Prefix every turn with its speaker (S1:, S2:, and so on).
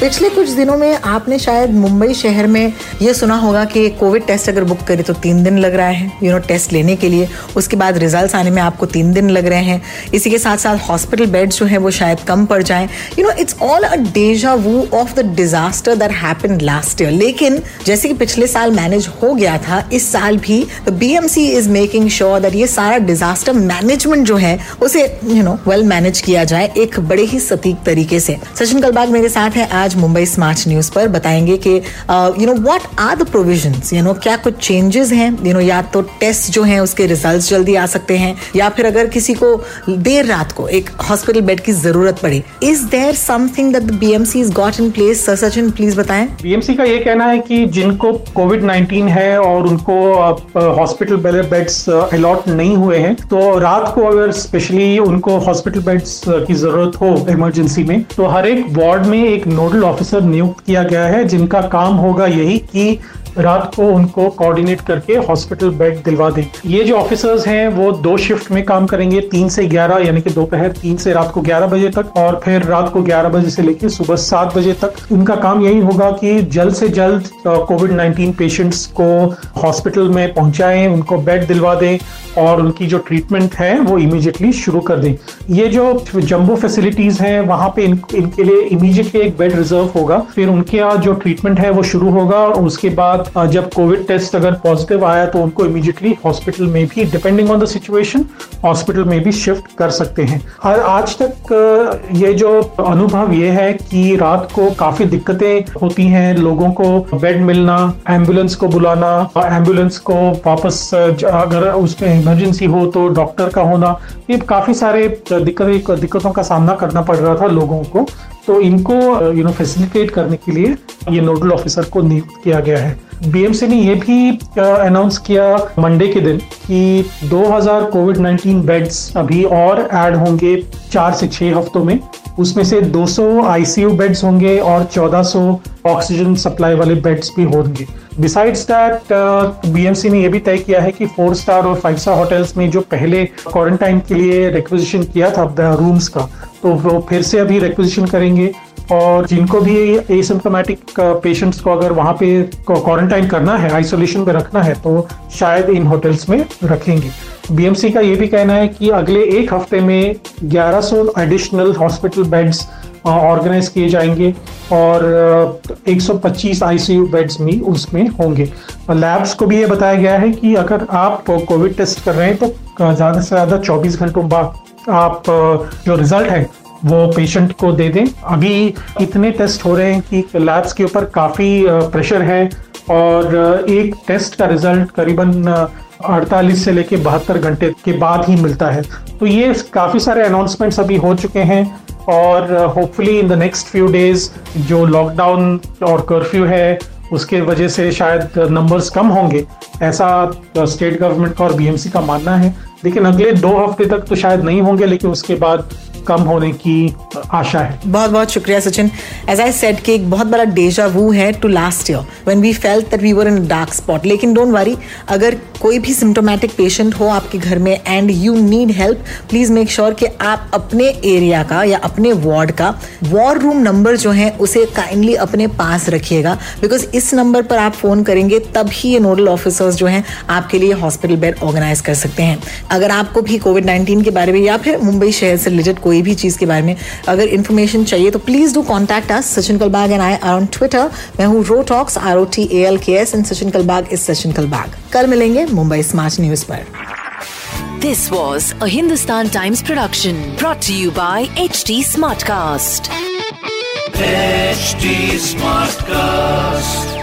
S1: पिछले कुछ दिनों में आपने शायद मुंबई शहर में ये सुना होगा कि कोविड टेस्ट अगर बुक करे तो तीन दिन लग रहा है यू नो टेस्ट लेने के लिए। उसके बाद रिजल्ट्स आने में आपको तीन दिन लग रहे हैं। इसी के साथ साथ हॉस्पिटल बेड्स जो हैं वो शायद कम पड़ जाएँ। You know it's all a deja vu of the disaster that happened last year लेकिन जैसे कि पिछले साल मैनेज हो गया था, इस साल भी the B M C is making sure that ये सारा डिजास्टर मैनेजमेंट जो है, उसे यू नो वेल मैनेज किया जाए एक बड़े ही सटीक तरीके से। सचिन कलबाग मेरे साथ है आज मुंबई स्मार्ट न्यूज़ पर बताएँगे कि you know what are the provisions you know क्या कुछ चेंजेस हैं? यू नो या तो टेस्ट जो हैं, उसके रिजल्ट्स जल्दी आ सकते हैं, या फिर अगर किसी को देर रात को एक हॉस्पिटल बेड की ज़रूरत पड़े is there something that the BMC is got in place sir Sachin please बताएँ।
S2: बीएमसी का ये कहना है कि जिनको कोविड 19 है और उनको हॉस्पिटल बेड्स अलॉट नहीं हुए हैं तो रात को अगर स्पेशली उनको हॉस्पिटल बेड्स की ज़रूरत हो इमरजेंसी में तो हर एक वार्ड में एक नोडल ऑफिसर नियुक्त किया गया है, जिनका काम होगा यही कि रात को उनको कोऑर्डिनेट करके हॉस्पिटल बेड दिलवा दें। ये जो ऑफिसर्स हैं, वो दो शिफ्ट में काम करेंगे, तीन से ग्यारह, यानी कि दोपहर तीन से रात को ग्यारह बजे तक और फिर रात को ग्यारह बजे से लेकर सुबह सात बजे तक। उनका काम यही होगा कि जल्द से जल्द कोविड नाइन्टीन पेशेंट्स को हॉस्पिटल में पहुंचाएँ, उनको बेड दिलवा दें और उनकी जो ट्रीटमेंट है वो इमीजिएटली शुरू कर दें। ये जो जम्बो फैसिलिटीज़ हैं वहाँ पे इन, इनके लिए इमीडिएटली एक बेड रिज़र्व होगा। फिर उनके यहाँ जो ट्रीटमेंट है वो शुरू होगा और उसके बाद जब कोविड टेस्ट अगर पॉजिटिव आया तो उनको इमीडिएटली हॉस्पिटल में भी depending on the situation hospital में भी शिफ्ट कर सकते हैं। और आज तक ये जो अनुभव ये है कि रात को काफ़ी दिक्कतें होती हैं लोगों को बेड मिलना एंबुलेंस को बुलाना एंबुलेंस को वापस अगर उसमें इमरजेंसी हो तो डॉक्टर का होना, ये काफ़ी सारे दिक्कत, दिक्कतों का सामना करना पड़ रहा था लोगों को। तो इनको यू नो फैसिलिटेट करने के लिए ये नोडल ऑफिसर को नियुक्त किया गया है। बीएमसी ने ये भी अनाउंस किया मंडे के दिन कि 2000 कोविड 19 बेड्स अभी और ऐड होंगे चार से छह हफ्तों में। उसमें से 200 आईसीयू बेड्स होंगे और 1400 ऑक्सीजन सप्लाई वाले बेड्स भी होंगे। बिसाइड्स दैट बीएमसी ने यह भी तय किया है कि फोर स्टार और फाइव स्टार होटल्स में जो पहले क्वारंटाइन के लिए रिक्वेजिशन किया था रूम्स का तो वो फिर से अभी रिक्वेजिशन करेंगे। और जिनको भी एसिम्टोमेटिक पेशेंट्स को अगर वहाँ पे क्वारंटाइन करना है आइसोलेशन में रखना है तो शायद इन होटल्स में रखेंगे। बीएमसी का ये भी कहना है कि अगले एक हफ़्ते में 1100 एडिशनल हॉस्पिटल बेड्स ऑर्गेनाइज किए जाएँगे और 125 आईसीयू बेड्स भी उसमें होंगे। लैब्स को भी ये बताया गया है कि अगर आप कोविड टेस्ट कर रहे हैं तो ज़्यादा से ज़्यादा 24 घंटों बाद आप जो रिज़ल्ट है वो पेशेंट को दे दें। अभी इतने टेस्ट हो रहे हैं कि लैब्स के ऊपर काफ़ी प्रेशर है और एक टेस्ट का रिज़ल्ट करीबन 48 से लेके बहत्तर घंटे के बाद ही मिलता है। तो ये काफ़ी सारे अनाउंसमेंट्स अभी हो चुके हैं और hopefully in the next few days जो लॉकडाउन और कर्फ्यू है, उसके वजह से शायद नंबर्स कम होंगे। ऐसा स्टेट गवर्नमेंट का और बीएमसी का मानना है। लेकिन अगले दो हफ़्ते तक तो शायद नहीं होंगे, लेकिन उसके बाद कम होने की आशा है।
S1: बहुत बहुत शुक्रिया, सचिन। एज आई सेड कि एक बहुत बड़ा डेजा वू है to last year when we felt that we were in dark spot लेकिन डोंट वरी अगर कोई भी सिम्टोमेटिक पेशेंट हो आपके घर में and you need help please make sure कि आप अपने एरिया का या अपने वार्ड का वॉर रूम नंबर जो है, उसे काइंडली अपने पास रखिएगा। बिकॉज़ इस नंबर पर आप फ़ोन करेंगे तब ही ये नोडल ऑफिसर्स जो हैं आपके लिए हॉस्पिटल बेड ऑर्गेनाइज कर सकते हैं। अगर आपको भी कोविड नाइन्टीन के बारे में या फिर मुंबई शहर से रिलेटेड कोई भी चीज़ के बारे में अगर इन्फॉर्मेशन चाहिए तो please do contact us Sachin Kalbag and I are on Twitter मैं हूँ Ro talks R O T A L K S and Sachin Kalbag is Sachin Kalbag कल मिलेंगे मुंबई स्मार्ट न्यूज़ पर.
S3: This was a Hindustan Times production brought you by H T
S4: Smartcast H T smart Smartcast.